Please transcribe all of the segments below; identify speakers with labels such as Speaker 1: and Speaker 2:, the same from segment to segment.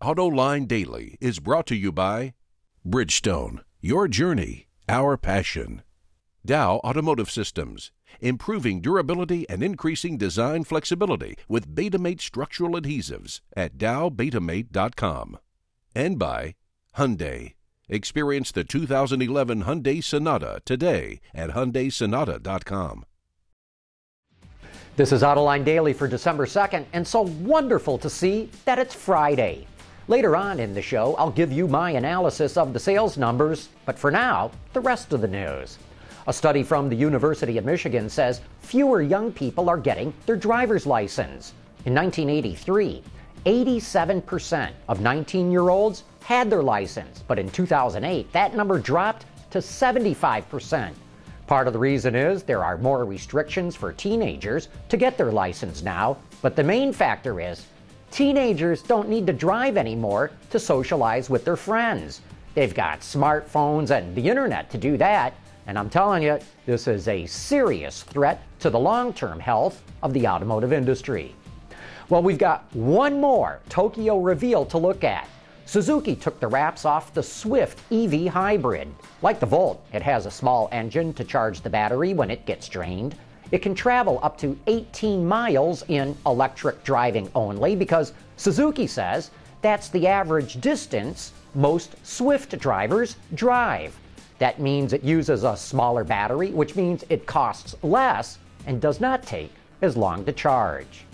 Speaker 1: AutoLine Daily is brought to you by Bridgestone, your journey, our passion. Dow Automotive Systems, improving durability and increasing design flexibility with Betamate structural adhesives at dowbetamate.com. And by Hyundai. Experience the 2011 Hyundai Sonata today at hyundaisonata.com.
Speaker 2: This is Autoline Daily for December 2nd, and so wonderful to see that it's Friday. Later on in the show, I'll give you my analysis of the sales numbers, but for now, the rest of the news. A study from the University of Michigan says fewer young people are getting their driver's license. In 1983, 87% of 19 year olds had their license, but in 2008, that number dropped to 75%. Part of the reason is there are more restrictions for teenagers to get their license now, but the main factor is teenagers don't need to drive anymore to socialize with their friends. They've got smartphones and the internet to do that, and I'm telling you, this is a serious threat to the long term health of the automotive industry. Well, we've got one more Tokyo reveal to look at. Suzuki took the wraps off the Swift EV hybrid. Like the Volt, it has a small engine to charge the battery when it gets drained. It can travel up to 18 miles in electric driving only because Suzuki says that's the average distance most Swift drivers drive. That means it uses a smaller battery, which means it costs less and does not take as long to charge.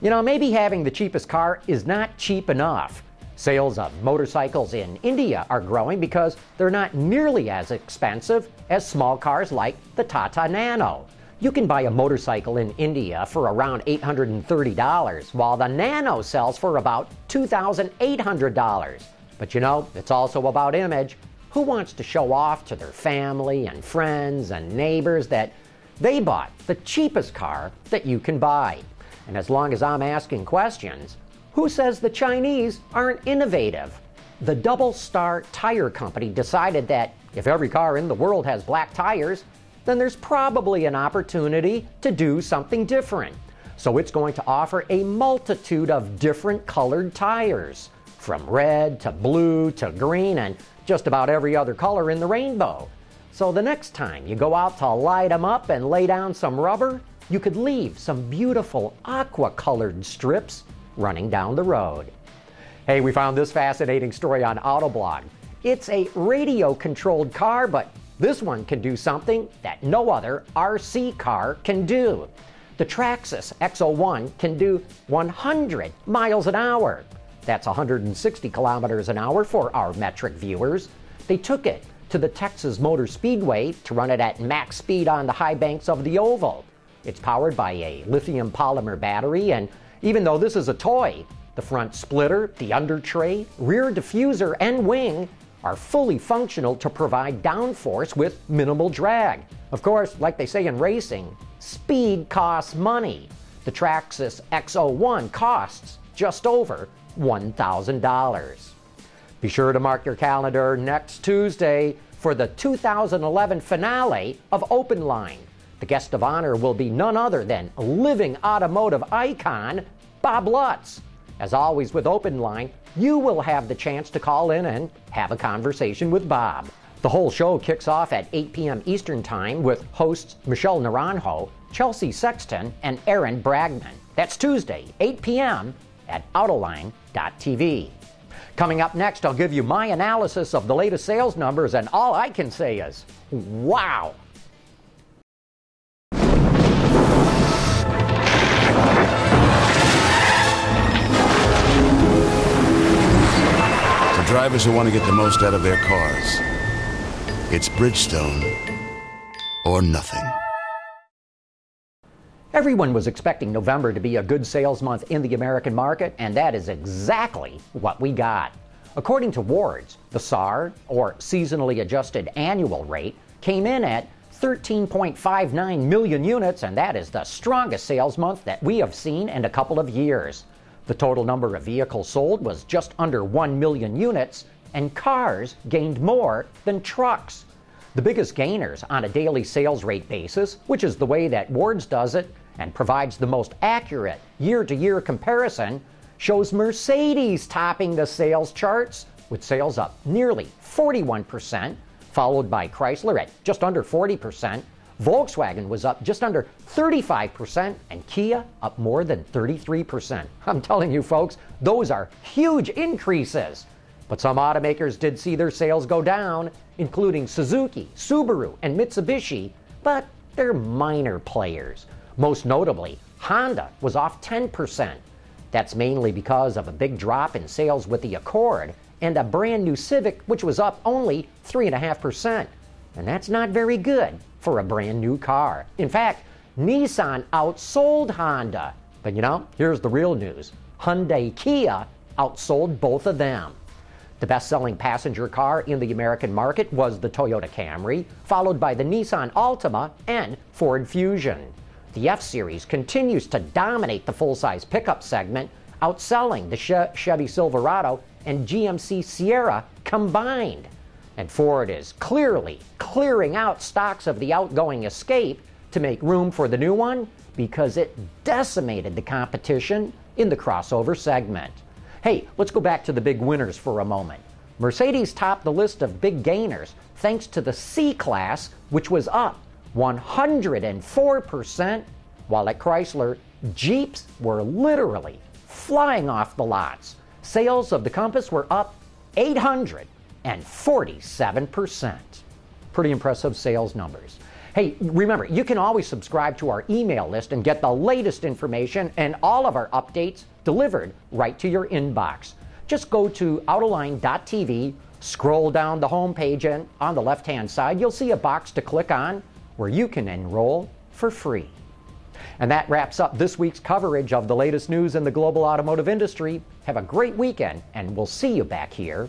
Speaker 2: You know, maybe having the cheapest car is not cheap enough. Sales of motorcycles in India are growing because they're not nearly as expensive as small cars like the Tata Nano. You can buy a motorcycle in India for around $830, while the Nano sells for about $2,800. But you know, it's also about image. Who wants to show off to their family and friends and neighbors that they bought the cheapest car that you can buy? And as long as I'm asking questions, who says the Chinese aren't innovative? The Double Star Tire Company decided that if every car in the world has black tires, then there's probably an opportunity to do something different. So it's going to offer a multitude of different colored tires, from red to blue to green and just about every other color in the rainbow. So the next time you go out to light them up and lay down some rubber, you could leave some beautiful aqua colored strips running down the road. Hey, we found this fascinating story on Autoblog. It's a radio controlled car, but this one can do something that no other RC car can do. The Traxxas X01 can do 100 miles an hour. That's 160 kilometers an hour for our metric viewers. They took it to the Texas Motor Speedway to run it at max speed on the high banks of the oval. It's powered by a lithium polymer battery and even though this is a toy, the front splitter, the under tray, rear diffuser, and wing are fully functional to provide downforce with minimal drag. Of course, like they say in racing, speed costs money. The Traxxas X01 costs just over $1,000. Be sure to mark your calendar next Tuesday for the 2011 finale of Open Line. The guest of honor will be none other than living automotive icon Bob Lutz. As always with Open Line, you will have the chance to call in and have a conversation with Bob. The whole show kicks off at 8 p.m. Eastern Time with hosts Michelle Naranjo, Chelsea Sexton, and Aaron Bragman. That's Tuesday, 8 p.m. at Autoline.tv. Coming up next, I'll give you my analysis of the latest sales numbers, and all I can say is, wow!
Speaker 3: Drivers who want to get the most out of their cars. It's Bridgestone or nothing.
Speaker 2: Everyone was expecting November to be a good sales month in the American market, and that is exactly what we got. According to Wards, the SAAR, or seasonally adjusted annual rate, came in at 13.59 million units, and that is the strongest sales month that we have seen in a couple of years. The total number of vehicles sold was just under 1 million units, and cars gained more than trucks. The biggest gainers on a daily sales rate basis, which is the way that Wards does it and provides the most accurate year to year comparison, shows Mercedes topping the sales charts with sales up nearly 41%, followed by Chrysler at just under 40%. Volkswagen was up just under 35%, and Kia up more than 33%. I'm telling you, folks, those are huge increases. But some automakers did see their sales go down, including Suzuki, Subaru, and Mitsubishi, but they're minor players. Most notably, Honda was off 10%. That's mainly because of a big drop in sales with the Accord and a brand new Civic, which was up only 3.5%. And that's not very good for a brand new car. In fact, Nissan outsold Honda. But you know, here's the real news Hyundai Kia outsold both of them. The best selling passenger car in the American market was the Toyota Camry, followed by the Nissan Altima and Ford Fusion. The F Series continues to dominate the full size pickup segment, outselling the Chevy Silverado and GMC Sierra combined. And Ford is clearly clearing out stocks of the outgoing Escape to make room for the new one because it decimated the competition in the crossover segment. Hey, let's go back to the big winners for a moment. Mercedes topped the list of big gainers thanks to the C Class, which was up 104%, while at Chrysler, Jeeps were literally flying off the lots. Sales of the Compass were up 847%. Pretty impressive sales numbers. Hey, remember, you can always subscribe to our email list and get the latest information and all of our updates delivered right to your inbox. Just go to autoline.tv, scroll down the home page, and on the left hand side, you'll see a box to click on where you can enroll for free. And that wraps up this week's coverage of the latest news in the global automotive industry. Have a great weekend, and we'll see you back here